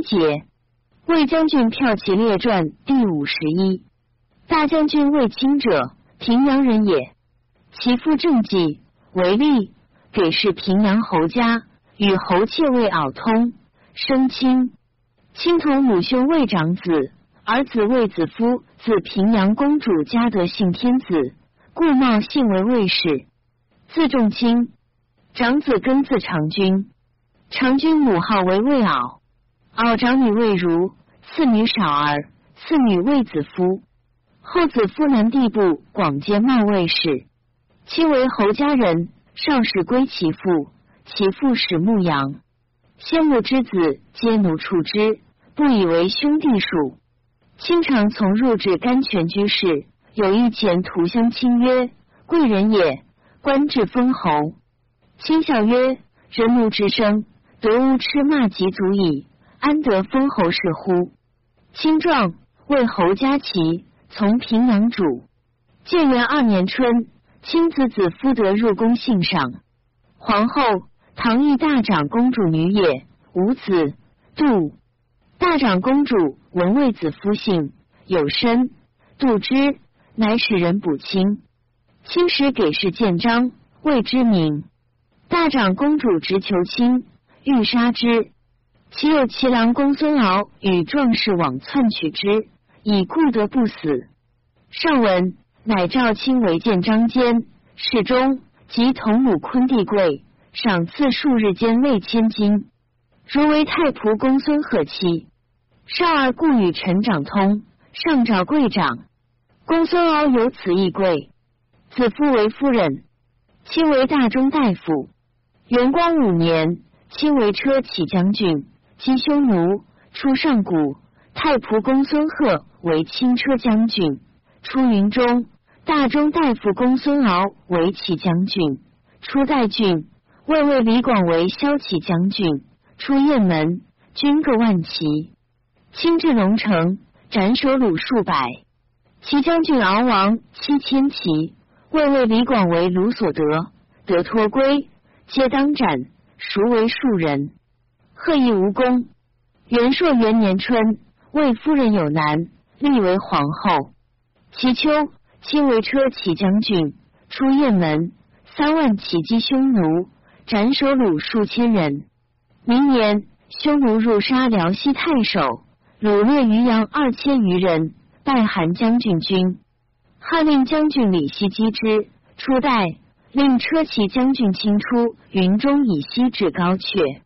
七节，魏将军票骑列传第五十一。大将军魏清者，平阳人也。其父郑纪为吏，给事平阳侯家，与侯妾魏敖通，生亲。亲同母兄魏长子，儿子魏子夫，自平阳公主家得姓天子，故冒姓为魏氏。字仲卿，长子根字长君。长君母号为魏敖，敖长女魏如，次女少儿，次女魏子夫。后子夫南地部广接茂魏氏，亲为侯家人，少时归其父，其父始牧羊。先母之子皆奴处之，不以为兄弟属。亲常从入至甘泉居士，有一前徒相亲曰：“贵人也，官至封侯。”亲笑曰：“人奴之生。”得无吃骂及足矣，安得封侯氏乎？亲壮为侯家齐，从平阳主。建元二年春，亲子子夫得入宫幸赏。皇后唐毅大长公主女也，无子。杜大长公主闻魏子夫姓有身，杜之，乃使人补亲。亲时给事建章，谓之名。大长公主直求亲。欲杀之，其有其郎公孙敖与壮士往窜取之，以故得不死。上文乃赵卿为见张坚，侍中及同母昆弟贵，赏赐数日间内千金。如为太仆公孙贺妻，少儿故与陈长通，上召贵长。公孙敖有此义贵，子夫为夫人，亲为大中大夫。元光五年。亲为车骑将军，其匈奴出上谷。太仆公孙贺为轻车将军，出云中。大中大夫公孙敖为骑将军，出代郡。魏魏李广为骁骑将军，出雁门。军各万骑。亲至龙城，斩首虏数百。骑将军敖王七千骑。魏魏李广为虏所得，得脱归，皆当斩。孰为庶人？贺亦无功。元朔元年春，魏夫人有难，立为皇后。其秋，亲为车骑将军，出雁门，三万骑击匈奴，斩首虏数千人。明年，匈奴入杀辽西太守，掳掠渔阳二千余人，败韩将军军。汉令将军李希击之，初代。令车骑将军清出云中以西至高阙，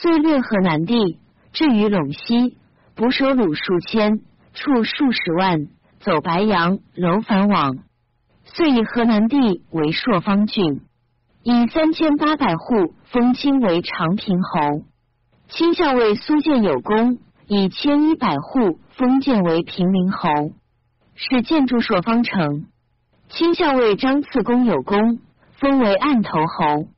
遂略河南地，至于陇西，捕首虏数千，处数十万，走白杨、楼烦往。遂以河南地为朔方郡，以三千八百户封亲为长平侯。亲校尉苏建有功，以千一百户封建为平陵侯，是建筑朔方城。亲校尉张次公有功。封为案头侯。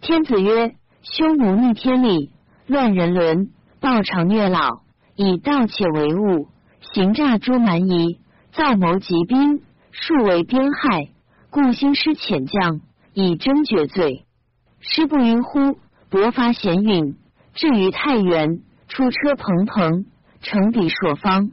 天子曰：匈奴逆天理，乱人伦，暴长虐老，以盗窃为务，行诈诸蛮夷，造谋疾兵，数为边害，故兴师遣将，以征绝罪。师不云乎？伯发贤允，至于太原，出车蓬蓬，乘彼朔方。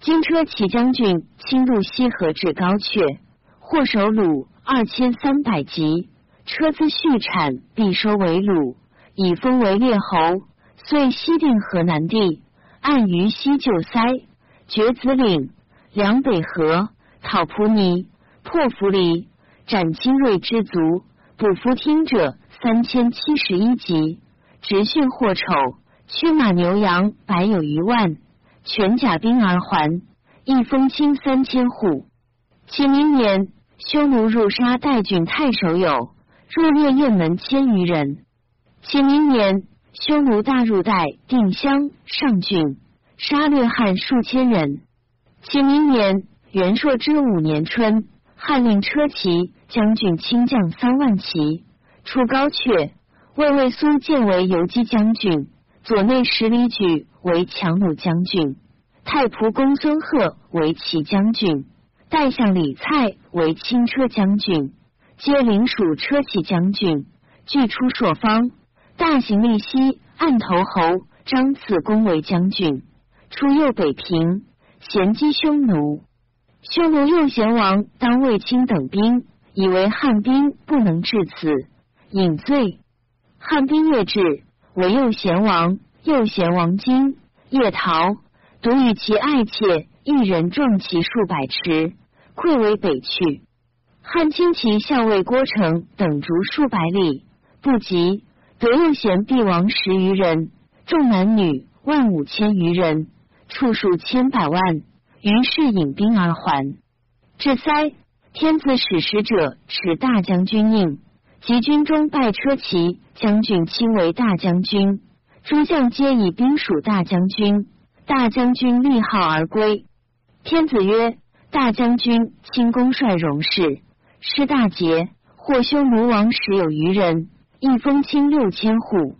金车骑将军侵入西河至高阙，获首虏。二千三百级，车资续产，必收为虏，以封为列侯。遂西定河南地，按于西旧塞、绝子岭、梁北河，讨蒲泥、破扶离，斩精锐之卒，捕俘听者三千七十一级，直训获丑，驱马牛羊百有余万，全甲兵而还，一封清三千户。其明年。匈奴入杀代郡太守有，入猎雁门千余人。其明年，匈奴大入代定襄上郡，杀掠汉数千人。其明年，元朔之五年春，汉令车骑将军轻将三万骑出高阙，魏魏苏建为游击将军，左内十里举为强弩将军，太仆公孙贺为骑将军。代相李蔡为轻车将军，皆领属车骑将军，俱出朔方。大行利息案头侯张次公为将军，出右北平，衔击匈奴。匈奴右贤王当卫青等兵，以为汉兵不能至此，引罪。汉兵越至，为右贤王，右贤王惊，夜逃，独与其爱妾一人撞其数百尺，溃为北去。汉轻骑校尉郭成等逐数百里，不及，得右贤必王十余人，众男女万五千余人，处数千百万。于是引兵而还。至塞，天子使使者持大将军印，及军中拜车骑将军亲为大将军，诸将皆以兵属大将军。大将军立号而归。天子曰：“大将军亲公率戎士，失大捷，或匈奴王十有余人，一封亲六千户，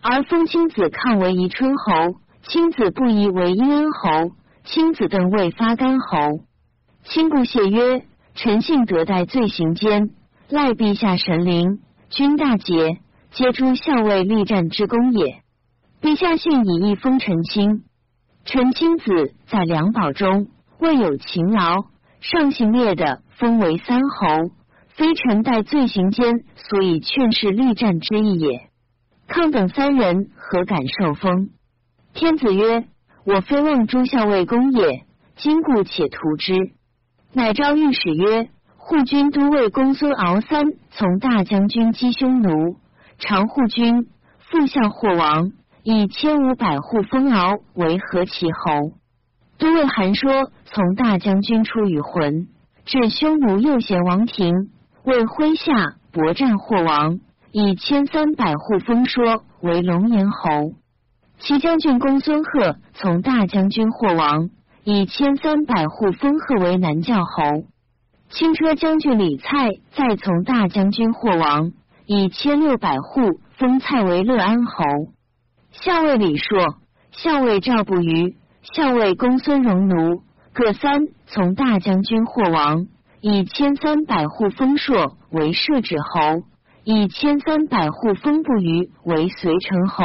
而封亲子抗为宜春侯，亲子不宜为殷恩侯。”亲子邓未发干侯，亲故谢曰：“臣幸得代罪行间，赖陛下神灵，君大捷，皆诸校尉力战之功也。陛下信以一封臣亲，臣亲子在两宝中未有勤劳，上行列的封为三侯，非臣代罪行间，所以劝示力战之意也。抗等三人何敢受封？天子曰。”我非望诸校尉公也，今故且图之。乃诏御史曰：护军都尉公孙敖三从大将军击匈奴，常护军副校霍王以千五百户封敖为何其侯。都尉韩说从大将军出与浑，至匈奴右贤王庭，为麾下搏战获王，以千三百户封说为龙颜侯。齐将军公孙贺从大将军霍王，以千三百户封贺为南教侯。轻车将军李蔡再从大将军霍王，以千六百户封蔡为乐安侯。校尉李硕、校尉赵不虞、校尉公孙荣奴各三从大将军霍王，以千三百户封硕为摄止侯，以千三百户封不虞为随城侯。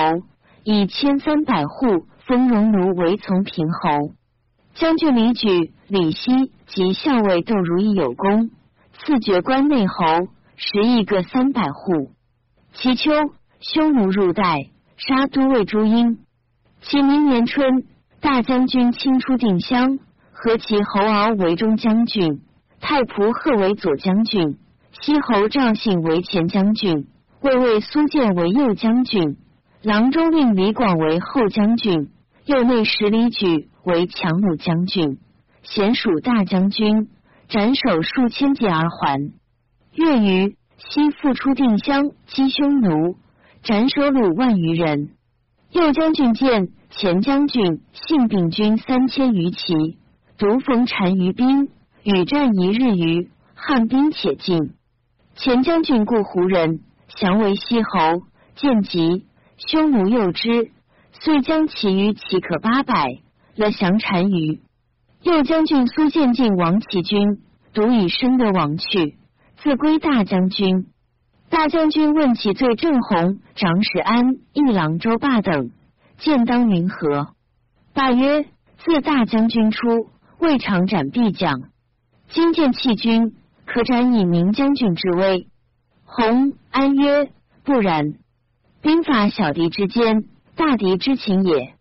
以千三百户封荣奴为从平侯，将军李举、李希及校尉窦如意有功，赐爵关内侯，十亿各三百户。其秋，匈奴入代，杀都尉朱英。其明年春，大将军亲出定襄，和其侯敖为中将军，太仆贺为左将军，西侯赵信为前将军，魏魏苏建为右将军。郎中令李广为后将军，右内史李举为强弩将军，贤属大将军，斩首数千骑而还。月余，西复出定襄击匈奴，斩首虏万余人。右将军见前将军信病军三千余骑，独逢单于兵，与战一日余，汉兵且进。前将军故胡人，降为西侯，见急。匈奴诱之，遂将其余岂可八百，了降单于。右将军苏建进王其军，独以身得亡去，自归大将军。大将军问其罪，正弘、长史安、一郎周霸等，见当云何？霸曰：自大将军出，未尝斩必将，今见弃军，可斩以明将军之威。弘、安曰：不然。兵法小敌之间，大敌之情也。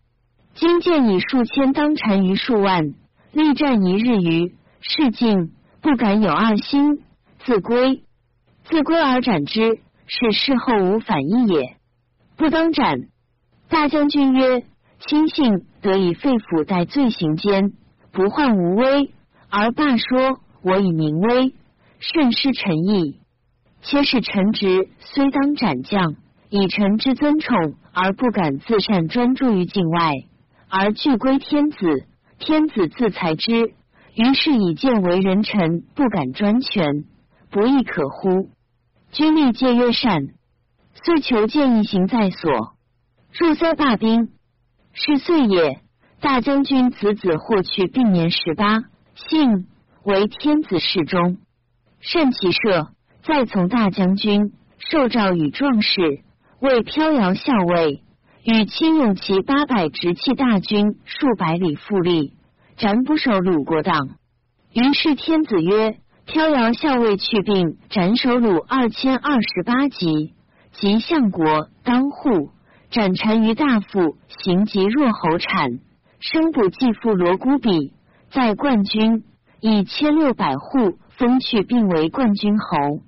今见以数千当单于数万，力战一日余，事尽不敢有二心，自归。自归而斩之，是事后无反意也。不当斩。大将军曰：亲信得以废府待罪行间，不患无威，而罢说我以名威，甚失臣意。且使臣职，虽当斩将。以臣之尊宠而不敢自善专注于境外，而拒归天子，天子自裁之。于是以见为人臣，不敢专权，不亦可乎？君力戒曰善，遂求见一行在所，入塞罢兵。是岁也，大将军子子获去，并年十八，幸为天子侍中，甚其社，再从大将军，受诏与壮士。为飘摇校尉，与亲用其八百直弃大军数百里复立，斩不守鲁国党。于是天子曰：“飘摇校尉去病，斩首鲁二千二十八级，及相国当户斩单于大夫，行及若侯产，生补继父罗孤比，在冠军以千六百户封去，并为冠军侯。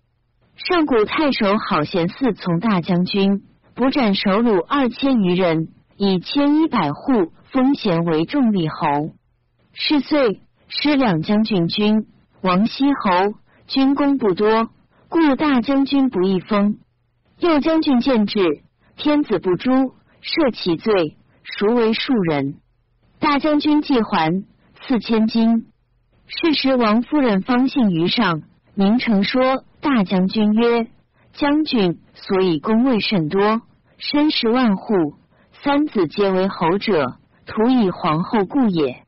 上古太守好贤嗣从大将军，补斩首鲁二千余人，以千一百户封贤为重利侯。是岁，失两将军军，王西侯军功不多，故大将军不易封。右将军见至，天子不诛，赦其罪，赎为庶人。大将军既还，赐千金。是时王夫人方信于上，明成说大将军曰：“将军所以功位甚多，身十万户，三子皆为侯者，徒以皇后故也。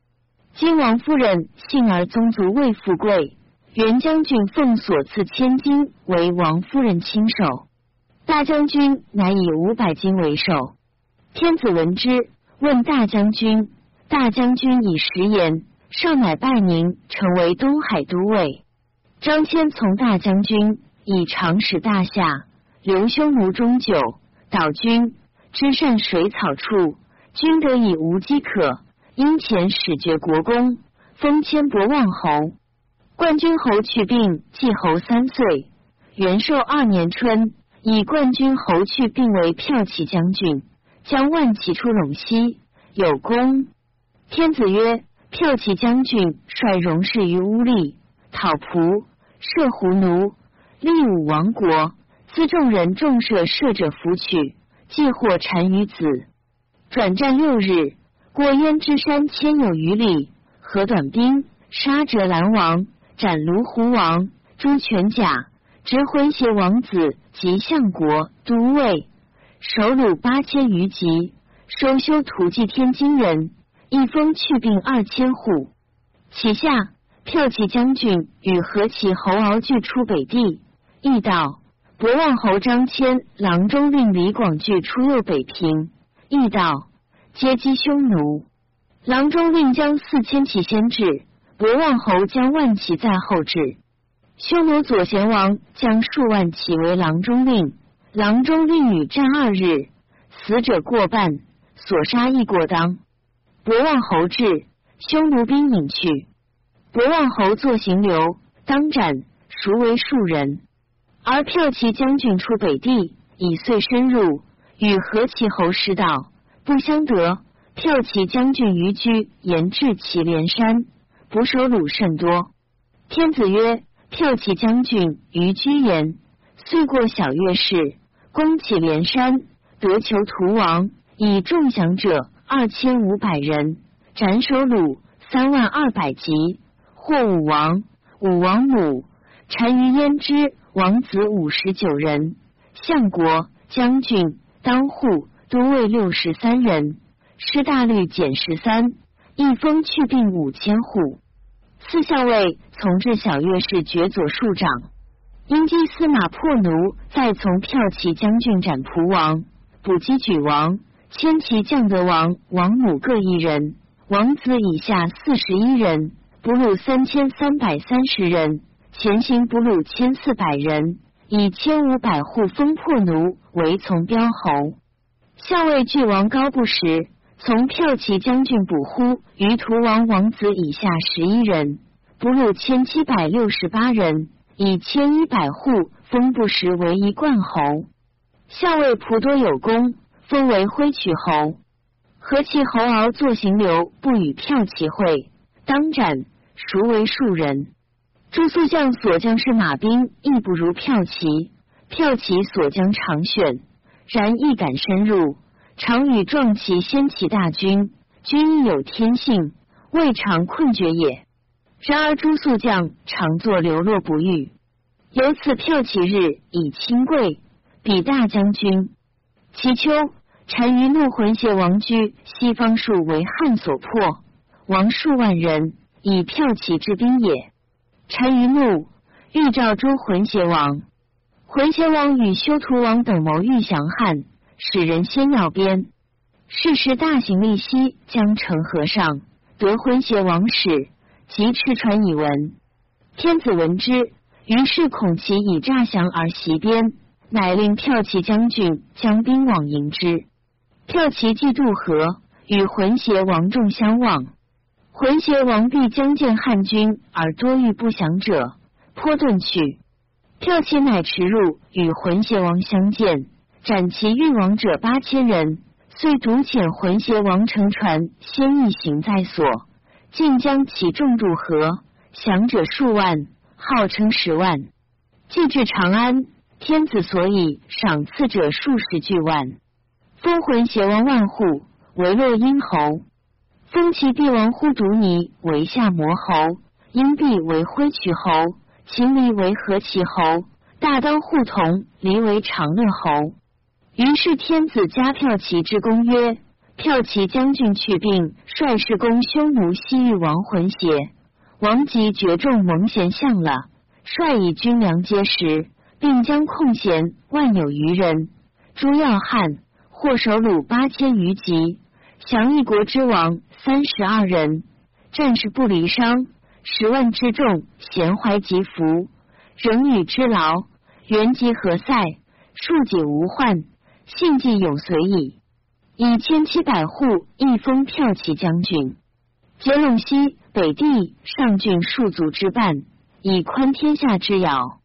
今王夫人幸而宗族未富贵，元将军奉所赐千金为王夫人亲手。”大将军乃以五百金为寿。天子闻之，问大将军。大将军以食言，上乃拜宁，成为东海都尉。张骞从大将军，以长使大夏，留匈奴中久，导军知善水草处，君得以无饥渴。因遣使绝国公，封千伯望侯。冠军侯去病，季侯三岁，元寿二年春。以冠军侯去，病为骠骑将军，将万骑出陇西，有功。天子曰：“骠骑将军率戎士于乌利，讨蒲，射胡奴，立武王国，辎众人众射射者俘取，既获单于子。转战六日，过燕之山千有余里，合短兵，杀折兰王，斩卢胡王，诛全甲。”执浑邪王子及相国都尉，首虏八千余级，收修图记天津人，一封去病二千户。其下骠骑将军与何其侯敖俱出北地，亦道博望侯张骞、郎中令李广俱出右北平，亦道皆击匈奴。郎中令将四千骑先至，博望侯将万骑在后至。匈奴左贤王将数万骑为郎中令，郎中令与战二日，死者过半，所杀亦过当。博望侯至，匈奴兵引去，博望侯作行流，当斩，孰为庶人。而骠骑将军出北地，以遂深入，与何其侯失道，不相得。骠骑将军于居言至祁连山，捕首虏甚多。天子曰。骠骑将军于居延，遂过小月氏，攻祁连山，得求屠王，以众降者二千五百人，斩首虏三万二百级，获武王、武王母、单于焉之王子五十九人，相国、将军、当户、都尉六十三人，师大律减十三，一封去病五千户。四校尉从至小月氏爵左庶长，因击司马破奴，再从骠骑将军斩蒲王，补击举王，千骑将得王，王母各一人，王子以下四十一人，俘虏三千三百三十人，前行俘虏千四百人，以千五百户封破奴为从标侯。校尉巨王高不时。从骠骑将军捕呼于屠王王子以下十一人，俘虏千七百六十八人，以千一百户封不时为一冠侯。校尉仆多有功，封为挥曲侯。何其侯敖作行流，不与骠骑会，当斩，孰为庶人？诸宿将所将士马兵亦不如骠骑，骠骑所将常选，然亦敢深入。常与壮骑先骑大军，军亦有天性，未尝困绝也。然而诸宿将常作流落不遇，由此骠骑日以轻贵，比大将军。其秋，单于怒浑邪王居西方数为汉所破，亡数万人，以骠骑之兵也。单于怒，欲召诸浑邪王，浑邪王与修图王等谋欲降汉。使人先要边，是时大行利西将城河上，得浑邪王使，即赤传以闻。天子闻之，于是恐其以诈降而袭边，乃令骠骑将军将兵往迎之。跳骑既渡河，与浑邪王众相望。浑邪王必将见汉军，而多遇不降者，颇遁去。跳骑乃驰入，与浑邪王相见，斩其运王者八千人，遂独遣浑邪王乘船先一行在所，尽将其众渡河，降者数万，号称十万。既至长安，天子所以赏赐者数十巨万，封浑邪王万户为洛阴侯，封其帝王忽独尼为下魔侯，阴弼为挥渠侯。秦离为何其侯，大刀护同离为长乐侯。于是天子加骠骑之公曰：“骠骑将军去病，率士攻匈奴西域亡魂邪。王即绝众蒙贤相了，率以军粮皆食，并将控弦万有余人，诸要汉获首虏八千余级，降一国之王三十二人，战士不离伤。”十万之众，咸怀疾服，人与之劳，元吉何塞，庶己无患，信既永随矣。以千七百户，一封骠骑将军，结陇西北地上郡数族之半，以宽天下之遥。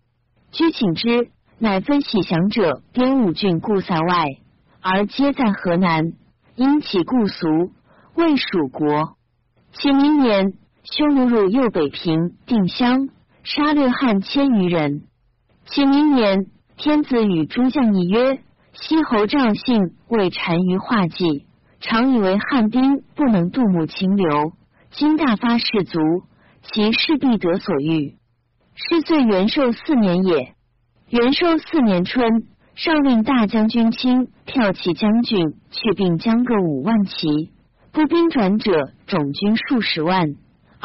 居请之，乃分喜降者，编五郡故塞外，而皆在河南。因其故俗，为蜀国。其明年。匈奴入右北平定襄，杀掠汉千余人。其明年，天子与诸将议曰：“西侯赵信为单于画计，常以为汉兵不能渡木秦流。今大发士卒，其势必得所欲。是岁元寿四年也。元寿四年春，上令大将军卿骠骑将军去并将各五万骑，步兵转者总军数十万。”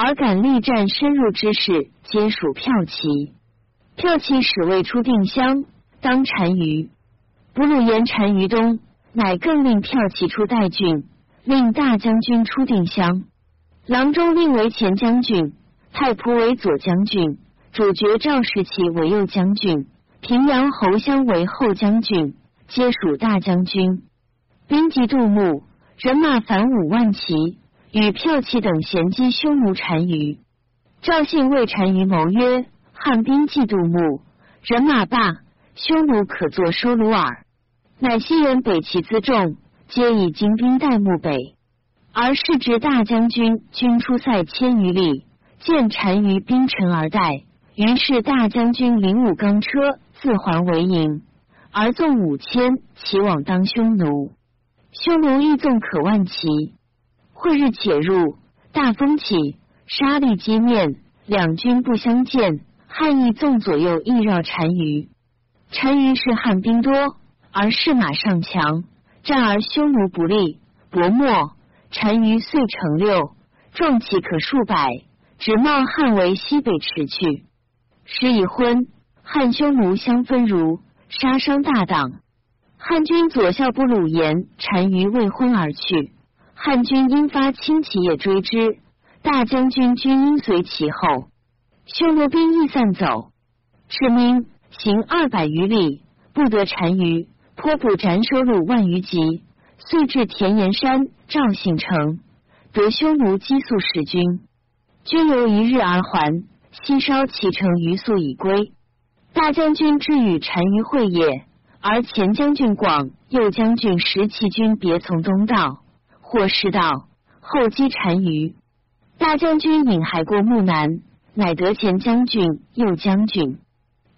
而敢力战深入之士，皆属骠骑。骠骑使未出定襄，当单于。不入言单于东，乃更令骠骑出代郡，令大将军出定襄。郎中令为前将军，太仆为左将军，主角赵士奇为右将军，平阳侯相为后将军，皆属大将军。兵及杜牧，人马凡五万骑。与骠骑等衔击匈奴单于，赵信为单于谋曰：“汉兵既渡牧，人马罢，匈奴可作收虏耳。”乃西人北齐辎重，皆以精兵待牧北。而是之大将军军出塞千余里，见单于兵陈而待，于是大将军领五钢车自还为营，而纵五千其往当匈奴。匈奴亦纵可万骑。会日且入，大风起，沙砾击面，两军不相见。汉义纵左右亦绕单于，单于是汉兵多，而士马尚强，战而匈奴不利，薄没。单于遂成六，壮骑可数百，直冒汉为西北驰去。时已昏，汉匈奴相分如，杀伤大党。汉军左校部鲁延单于未婚而去。汉军因发轻骑也追之，大将军军因随其后，匈奴兵亦散走。是明行二百余里，不得单于，颇捕斩首虏万余级，遂至田岩山赵信城，得匈奴激素使军。军留一日而还，西烧其城余粟已归。大将军至与单于会也，而前将军广、右将军石其军别从东道。或失道，后击单于。大将军引还过木南，乃得前将军、右将军。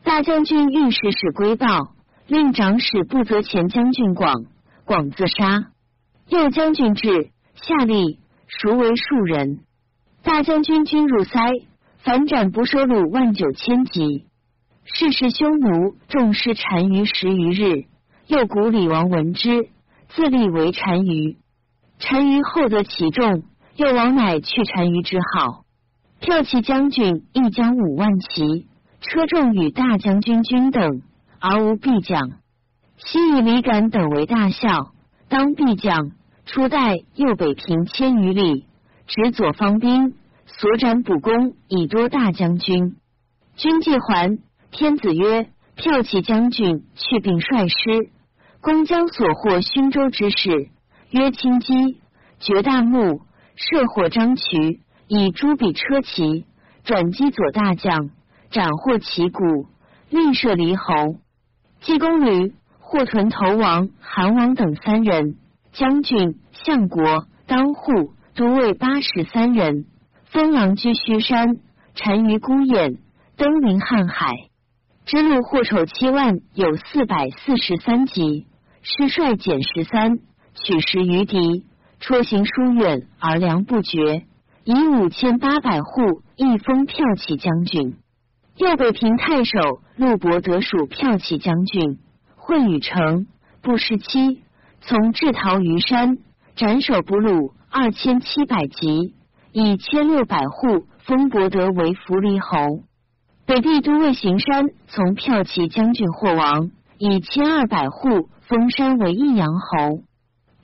大将军御史使归报，令长史不责前将军广，广自杀。右将军至，下吏孰为庶人。大将军军入塞，反斩不收录万九千级。世事匈奴重失单于十余日，右谷李王闻之，自立为单于。单于厚得其众，又王乃去单于之号。骠骑将军亦将五万骑，车重与大将军军等，而无必将。昔以李敢等为大校，当必将，初代右北平千余里，执左方兵，所斩捕功以多大将军。军既还，天子曰：“骠骑将军去并率师，攻将所获勋州之事，曰轻击，绝大木，射获张渠，以诸比车骑，转击左大将，斩获旗鼓，另射离侯。济公吕、霍屯头王韩王等三人，将军、相国、当户、都尉八十三人，封狼居胥山，单于孤雁。”登临瀚海，之路祸丑七万，有四百四十三级，师率减十三，取十余敌，戳行疏远而粮不绝，以五千八百户一封票骑将军。右北平太守陆伯得属票骑将军，会与城不失期，从至陶于山，斩首俘虏二千七百级，以千六百户封伯德为扶离侯。北地都尉行山从骠骑将军霍王，以千二百户封山为益阳侯。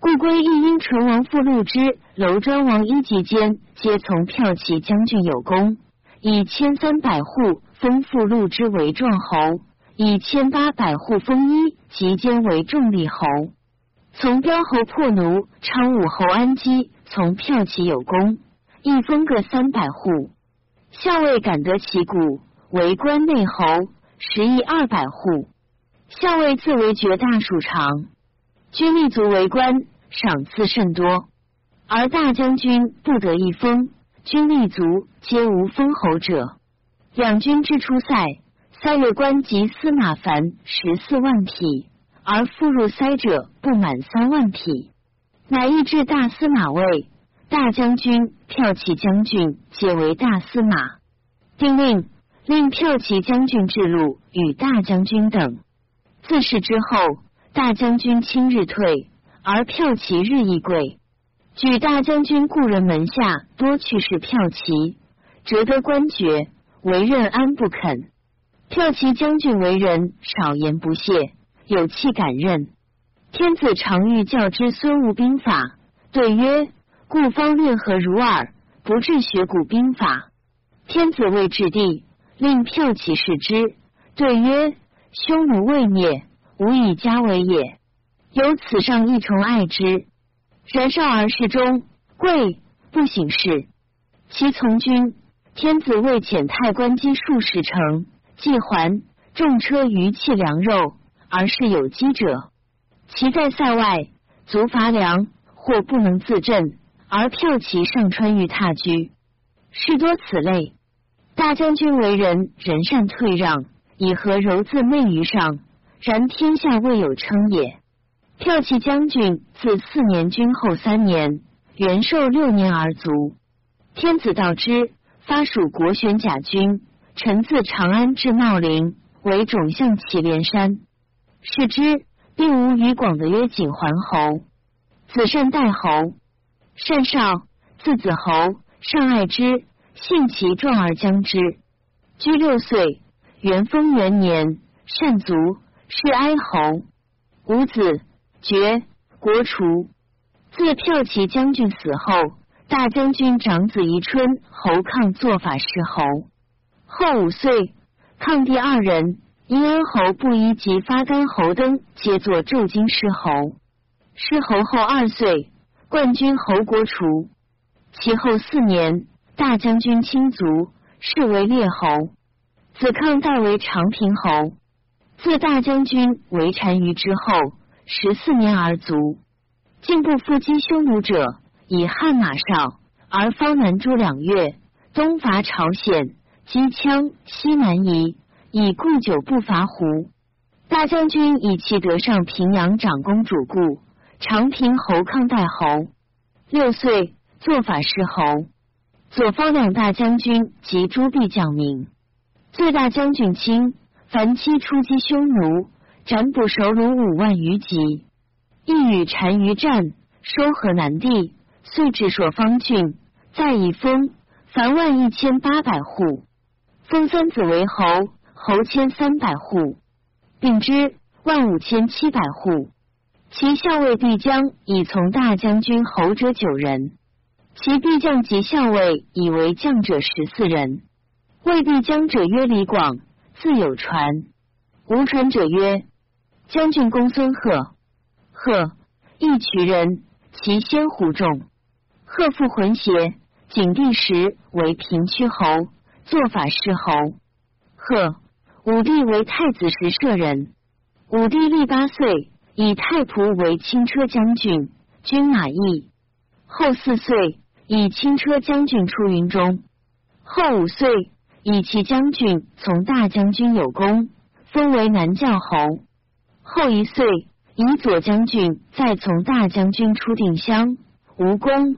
故归义因淳王父陆之、楼庄王一级间，皆从骠骑将军有功，以千三百户封父陆之为壮侯，以千八百户封一级间为重力侯。从标侯破奴、昌武侯安基从骠骑有功，一封各三百户。校尉感得其鼓。为关内侯，十亿二百户。校尉自为绝大属长，军力足为官，赏赐甚多。而大将军不得一封，军力足皆无封侯者。两军之出塞，塞月官及司马凡十四万匹，而复入塞者不满三万匹，乃易至大司马位，大将军、骠骑将军皆为大司马。定令。令骠骑将军制路与大将军等。自是之后，大将军轻日退，而骠骑日益贵。举大将军故人门下多去世骠骑，折得官爵，为任安不肯。骠骑将军为人少言不懈，有气敢任。天子常欲教之孙吴兵法，对曰：“故方略何如耳？不治学古兵法。”天子谓质地。令骠骑视之，对曰：“匈奴未灭，吾以家为也。有此上一重爱之。然少而事中，贵不省事。其从军，天子为遣太官积数十城，既还，重车余弃粮肉，而是有饥者。其在塞外，足乏粮，或不能自振，而骠骑上川欲踏居，事多此类。”大将军为人仁善退让，以和柔自媚于上，然天下未有称也。骠骑将军自四年君后三年，元寿六年而卒。天子道之，发属国选甲军，臣自长安至茂陵，为种相祁连山。是之，并无与广的曰景桓侯，子善代侯，善少，字子侯，上爱之。性其壮而将之，居六岁，元丰元年，善卒，是哀侯。五子，爵，国除。自骠骑将军死后，大将军长子宜春侯抗做法师侯。后五岁，抗第二人殷安侯布衣及发干侯登皆作昼京师侯。师侯后二岁，冠军侯国除。其后四年。大将军亲族，是为列侯。子抗代为长平侯。自大将军为单于之后，十四年而卒。进步复击匈奴者，以汉马少，而方南诸两月，东伐朝鲜，击羌，西南夷，以故久不伐胡。大将军以其得上平阳长公主故，长平侯抗代侯。六岁，做法师侯。左方两大将军及诸弼将名，最大将军卿，凡期出击匈奴，斩捕首虏五万余级，亦与单于战，收河南地，遂至朔方郡，再以封，凡万一千八百户，封三子为侯，侯千三百户，并之万五千七百户。其校尉必将以从大将军侯者九人，其必将及校尉以为将者十四人。魏必将者曰李广，自有传。无传者曰将军公孙贺。贺，一曲人，其先胡众。贺父浑邪，景帝时为平曲侯，做法师侯。贺，武帝为太子时舍人。武帝历八岁。以太仆为轻车将军，军马邑。后四岁，以轻车将军出云中。后五岁，以骑将军从大将军有功，封为南教侯。后一岁，以左将军再从大将军出定襄，无功。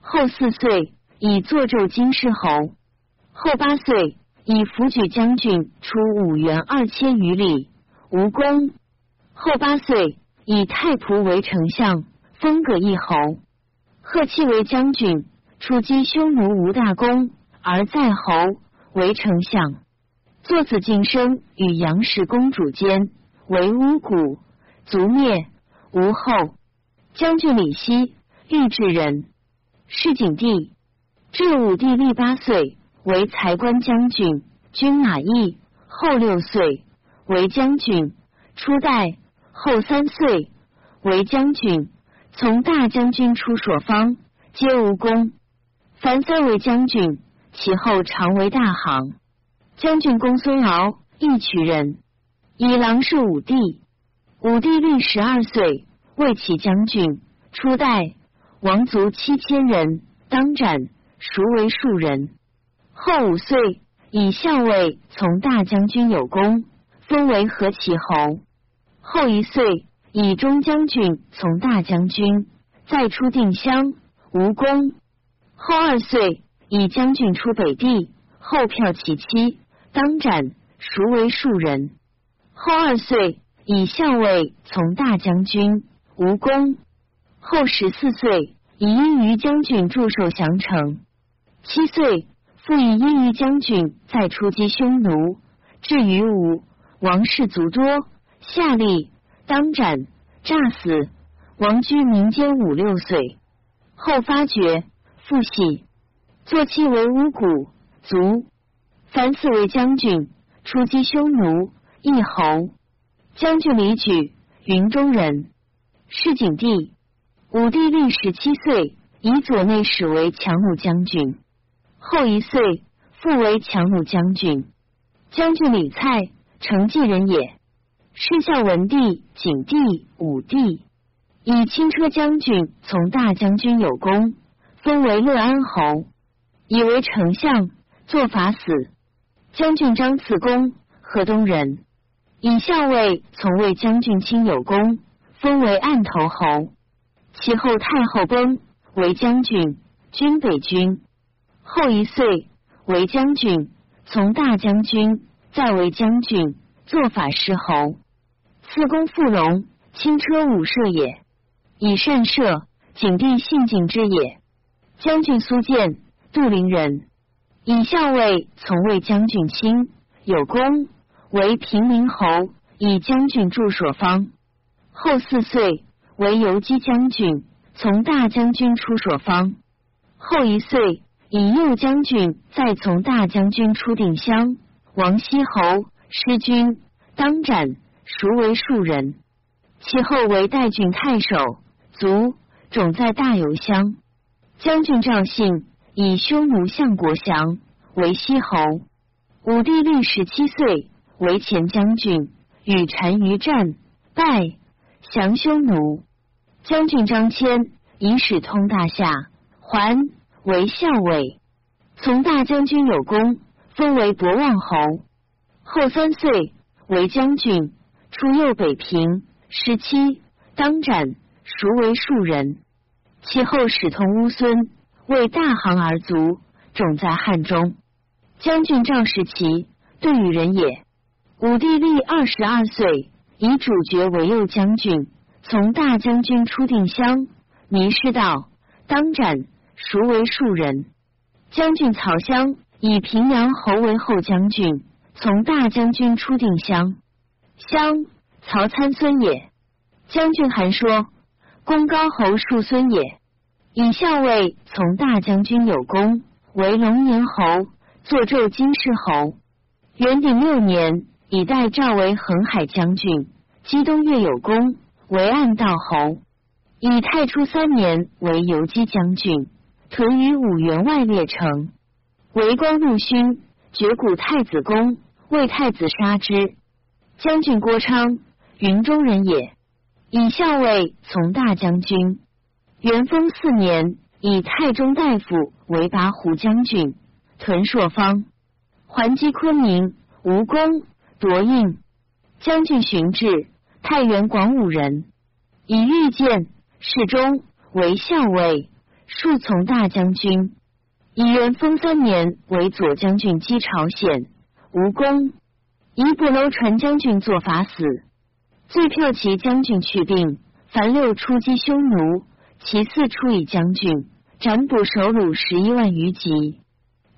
后四岁，以坐州金士侯。后八岁，以辅举将军出五原二千余里，无功。后八岁，以太仆为丞相，封葛一侯。贺期为将军，出击匈奴无大功，而在侯为丞相。作子晋生与杨氏公主间，为巫蛊，族灭，无后。将军李希，豫志人，是景帝。至武帝历八岁，为才官将军，军马邑。后六岁，为将军，初代。后三岁为将军，从大将军出所方，皆无功。凡三位将军，其后常为大行。将军公孙敖，义渠人，以郎是武帝。武帝历十二岁，为其将军，初代王族七千人，当斩，孰为庶人。后五岁，以校尉从大将军有功，封为何其侯。后一岁，以中将军从大将军，再出定襄，无功。后二岁，以将军出北地，后票其妻，当斩，孰为庶人。后二岁，以校尉从大将军，无功。后十四岁，以殷于将军驻守降城。七岁，复以殷于将军再出击匈奴，至于吴，王氏族多。下吏当斩诈死，王居民间五六岁后发觉父喜，坐妻为巫蛊卒。凡四为将军，出击匈奴，一侯。将军李举，云中人，是景帝。武帝历十七岁，以左内史为强弩将军。后一岁，复为强弩将军。将军李蔡，成纪人也。是孝文帝、景帝、武帝，以轻车将军从大将军有功，封为乐安侯，以为丞相，做法死。将军张次公，河东人，以校尉从魏将军亲有功，封为案头侯。其后太后崩，为将军，军北军。后一岁，为将军，从大将军，再为将军，做法师侯。四公富龙，轻车武射也，以善射。景帝信景之也。将军苏建，杜陵人，以校尉从卫将军亲，有功，为平陵侯，以将军驻所方。后四岁，为游击将军，从大将军出所方。后一岁，以右将军再从大将军出定襄。王羲侯失军，当斩。孰为庶人？其后为代郡太守，卒，种在大游乡。将军赵信以匈奴相国降，为西侯。武帝历十七岁，为前将军，与单于战，败，降匈奴。将军张骞以使通大夏，还为校尉，从大将军有功，封为博望侯。后三岁，为将军。出右北平，十七，当斩，孰为庶人？其后使通乌孙，为大行而卒，种在汉中。将军赵士奇，对与人也。武帝历二十二岁，以主角为右将军，从大将军出定襄，迷失道，当斩，孰为庶人？将军曹襄以平阳侯为后将军，从大将军出定襄。襄，曹参孙也。将军还说：“公高侯庶孙也。”以校尉从大将军有功，为龙年侯，坐胄金氏侯。元鼎六年，以代赵为恒海将军，击东越有功，为暗道侯。以太初三年，为游击将军，屯于五员外列城。为光禄勋，绝古太子宫，为太子杀之。将军郭昌，云中人也。以校尉从大将军。元丰四年，以太中大夫为拔胡将军，屯朔方，还击昆明，无功，夺印。将军寻至，太原广武人，以御见侍中为校尉，数从大将军。以元丰三年为左将军，击朝鲜，无功。一不楼传将军做法死，最票骑将军去病，凡六出击匈奴。其四出以将军，斩捕首虏十一万余级，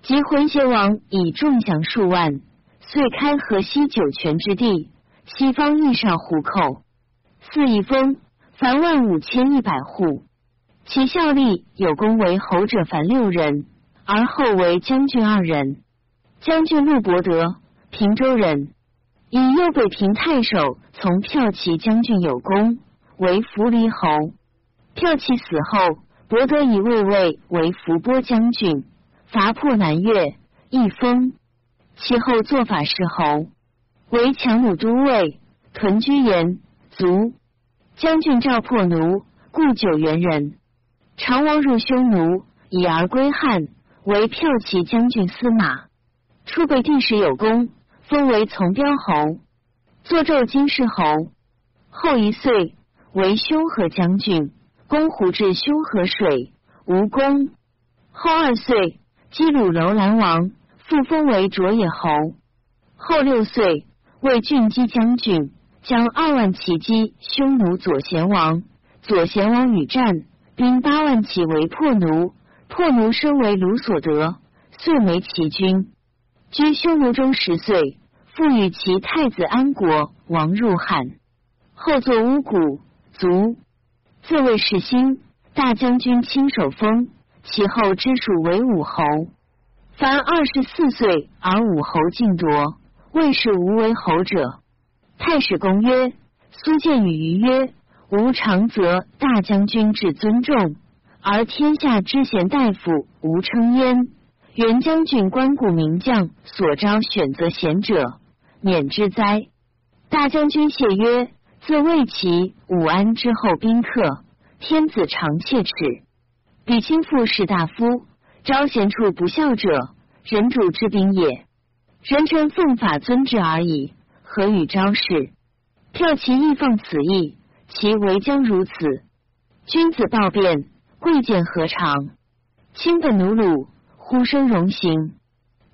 及浑邪王以众降数万，遂开河西九泉之地，西方邑上胡寇，四以封，凡万五千一百户。其效力有功为侯者凡六人，而后为将军二人。将军陆伯德，平州人，以右北平太守从骠骑将军有功，为扶离侯。骠骑死后，伯得以位位为伏波将军，伐破南越，一封。其后做法是侯，为强弩都尉，屯居延卒。将军赵破奴，故九原人。常王入匈奴，以而归汉，为骠骑将军司马。出北地时有功，封为从标侯，坐胄金氏侯。后一岁，为修和将军。公胡至修河水，无功。后二岁，击鲁楼兰王，复封为卓野侯。后六岁，为郡击将军，将二万骑击匈奴左贤王。左贤王与战，兵八万骑为破奴。破奴身为卢所得，遂为齐军。居匈奴中十岁，复与其太子安国王入汉。后作巫蛊，卒。自谓世兴，大将军亲手封，其后之属为武侯。凡二十四岁而武侯尽夺，魏氏无为侯者。太史公曰：苏建与余曰：吾常则大将军至尊重，而天下之贤大夫无称焉。元将军关谷名将所招选择贤者，免之哉？大将军谢曰。自魏齐武安之后，宾客天子常切齿，比亲父士大夫招贤处不孝者，人主之兵也。人臣奉法尊之而已，何与招事？票其意放此意，其为将如此。君子暴变，贵贱何常？亲本奴虏，孤身荣行。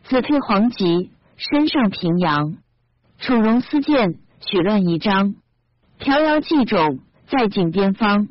子退黄籍，身上平阳。楚荣思见，许乱宜章。飘摇寄种，在井边方。